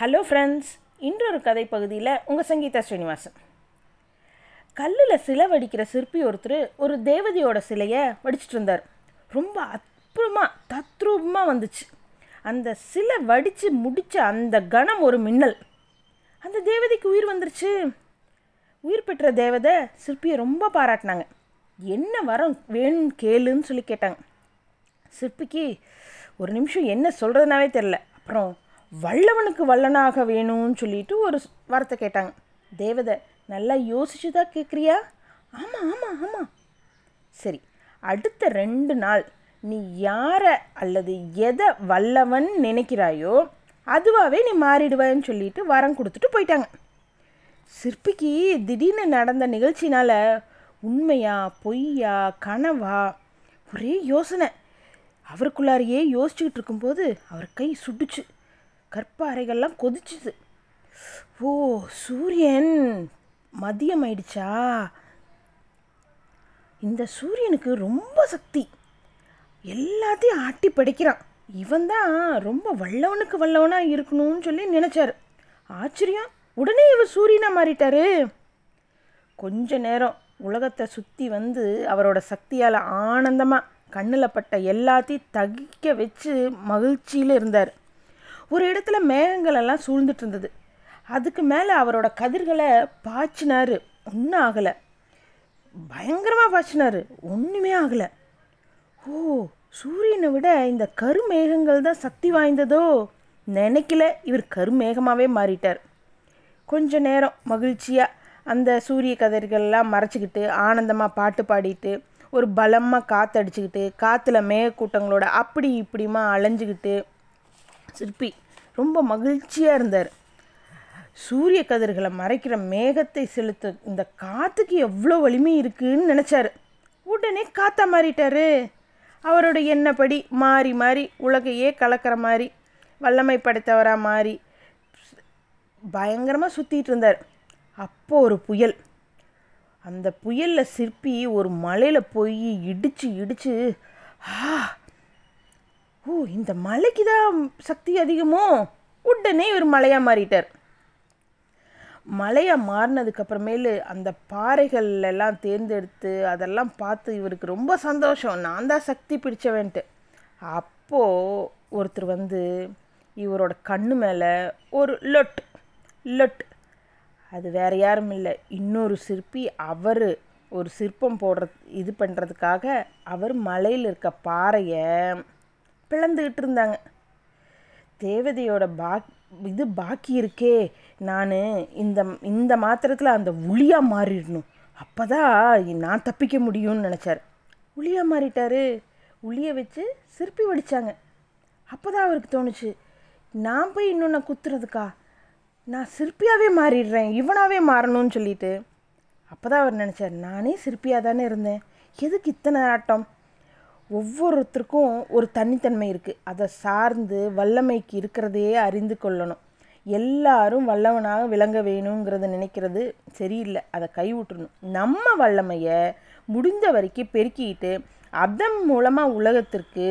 Hello friends இன்றொரு கதை பகுதியில் உங்கள் சங்கீதா ஸ்ரீனிவாசன். கல்லில் சிலை வடிக்கிற சிற்பி ஒருத்தர் ஒரு தேவதையோட சிலையை வடிச்சிட்டு இருந்தார். ரொம்ப அற்புதமாக தத்ரூபமாக வந்துச்சு. அந்த சிலை வடித்து முடித்த அந்த கணம் ஒரு மின்னல். அந்த தேவதைக்கு உயிர் வந்துருச்சு. உயிர் பெற்ற தேவதை சிற்பியை ரொம்ப பாராட்டினாங்க. என்ன வரம் வேணும் கேளுன்னு சொல்லி கேட்டாங்க. சிற்பிக்கு ஒரு நிமிஷம் என்ன சொல்கிறதுனாவே தெரில அப்புறம் வல்லவனுக்கு வல்லனாக வேணும்னு சொல்லிட்டு ஒரு வார்த்தை கேட்டாங்க. தேவதை நல்லா யோசிச்சு தான் கேட்குறியா ஆமாம் ஆமாம் ஆமாம் சரி அடுத்த ரெண்டு நாள் நீ யாரை அல்லது எதை வல்லவன் நினைக்கிறாயோ அதுவாகவே நீ மாறிடுவேன்னு சொல்லிட்டு வரம் கொடுத்துட்டு போயிட்டாங்க. சிற்பிக்கு திடீர்னு நடந்த நிகழ்ச்சினால் உண்மையா பொய்யா கனவா? ஒரே யோசனை. அவருக்குள்ளாரையே யோசிச்சுக்கிட்டு இருக்கும்போது அவர் கை சுட்டுச்சு. கற்ப அறைகள்லாம் கொதிச்சுது. ஓ சூரியன் மதியம் ஆயிடுச்சா இந்த சூரியனுக்கு ரொம்ப சக்தி. எல்லாத்தையும் ஆட்டி படைக்கிறான். இவன் தான் ரொம்ப வல்லவனுக்கு வல்லவனாக இருக்கணும்னு சொல்லி நினச்சாரு. ஆச்சரியம். உடனே இவர் சூரியனாக மாறிட்டாரு. கொஞ்ச நேரம் உலகத்தை சுற்றி வந்து அவரோட சக்தியால் ஆனந்தமாக கண்ணில் பட்ட எல்லாத்தையும் தகிக்க வச்சு மகிழ்ச்சியில் இருந்தார். ஒரு இடத்துல மேகங்கள் எல்லாம் சூழ்ந்துட்டு இருந்தது. அதுக்கு மேலே அவரோட கதிர்களை பாய்ச்சினாரு. ஒன்றும் ஆகலை. பயங்கரமாக பாய்ச்சினாரு. ஒன்றுமே ஆகலை. ஓ சூரியனை விட இந்த கருமேகங்கள் தான் சக்தி வாய்ந்ததோ? நினைக்கல. இவர் கருமேகமாகவே மாறிட்டார். கொஞ்ச நேரம் மகிழ்ச்சியாக அந்த சூரிய கதிர்கள்லாம் மறைச்சிக்கிட்டு ஆனந்தமாக பாட்டு பாடிட்டு ஒரு பலமாக காற்றடிச்சுக்கிட்டு காற்றுல மேகக்கூட்டங்களோட அப்படி இப்படிமா அலைஞ்சிக்கிட்டு சிற்பி. ரொம்ப மகிழ்ச்சியாக இருந்தார். சூரிய கதிர்களை மறைக்கிற மேகத்தை செலுத்த இந்த காற்றுக்கு எவ்வளோ வலிமை இருக்குன்னு நினச்சாரு. உடனே காத்தா மாறிட்டாரு. அவரோட எண்ணப்படி மாறி மாறி உலகையே கலக்கிற மாதிரி வல்லமை படைத்தவராக மாறி பயங்கரமாக சுற்றிட்டு இருந்தார். அப்போது ஒரு புயல். அந்த புயலில் சிற்பி ஒரு மலையில் போய் இடிச்சு இடித்து ஆ ஓ இந்த மலைக்கு தான் சக்தி அதிகமோ? உடனே இவர் மலையாக மாறிட்டார். மலையாக மாறினதுக்கப்புறமேலு அந்த பாறைகள் எல்லாம் தேர்ந்தெடுத்து அதெல்லாம் பார்த்து இவருக்கு ரொம்ப சந்தோஷம். நான் தான் சக்தி பிடிச்சவன்ட்டு. அப்போது ஒருத்தர் வந்து இவரோட கண்ணு மேலே ஒரு லொட் லொட். அது வேற யாரும் இல்லை. இன்னொரு சிற்பி அவர் ஒரு சிற்பம் போடுற இது பண்ணுறதுக்காக அவர் மலையில் இருக்க பாறையை பிளந்துக்கிட்டு இருந்தாங்க தேவதையோட பாக் இது பாக்கி இருக்கே. நான் இந்த இந்த மாத்திரத்தில் அந்த உளியாக மாறிடணும். அப்போ தான் நான் தப்பிக்க முடியும்னு நினச்சார். உளியாக மாறிட்டாரு. உளியை வச்சு சிற்பி வடித்தாங்க அப்போ தான் அவருக்கு தோணுச்சு நான் போய் இன்னொன்று குத்துறதுக்கா? நான் சிற்பியாகவே மாறிடுறேன். இவனாகவே மாறணும்னு சொல்லிட்டு. அப்போ தான் அவர் நினச்சார் நானே சிற்பியாக தானே இருந்தேன். எதுக்கு இத்தனை ஆட்டம்? ஒவ்வொருத்தருக்கும் ஒரு தனித்தன்மை இருக்குது அதை சார்ந்து வல்லமைக்கு இருக்கிறதையே அறிந்து கொள்ளணும். எல்லாரும் வல்லவனாக விளங்க வேணுங்கிறத நினைக்கிறது சரியில்லை. அதை கைவிட்டுணும் நம்ம வல்லமையை முடிந்த வரைக்கும் பெருக்கிக்கிட்டு அதன் மூலமாக உலகத்திற்கு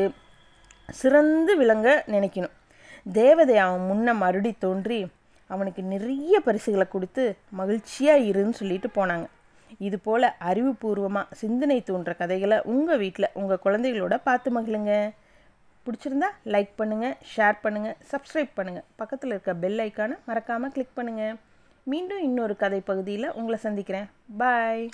சிறந்து விளங்க நினைக்கணும். தேவதை அவன் முன்ன மறுபடி தோன்றி அவனுக்கு நிறைய பரிசுகளை கொடுத்து மகிழ்ச்சியாக இருன்னு சொல்லிட்டு போனாங்க. இது போல் அறிவுபூர்வமாக சிந்தனை தூண்டுற கதைகளை உங்கள் வீட்டில் உங்கள் குழந்தைகளோட பார்த்து மகிழுங்க. பிடிச்சிருந்தா லைக் பண்ணுங்கள் ஷேர் பண்ணுங்கள் சப்ஸ்கிரைப் பண்ணுங்கள் பக்கத்தில் இருக்க பெல் ஐக்கானை மறக்காமல் கிளிக் பண்ணுங்கள் மீண்டும் இன்னொரு கதை பகுதியில் உங்களை சந்திக்கிறேன். பாய்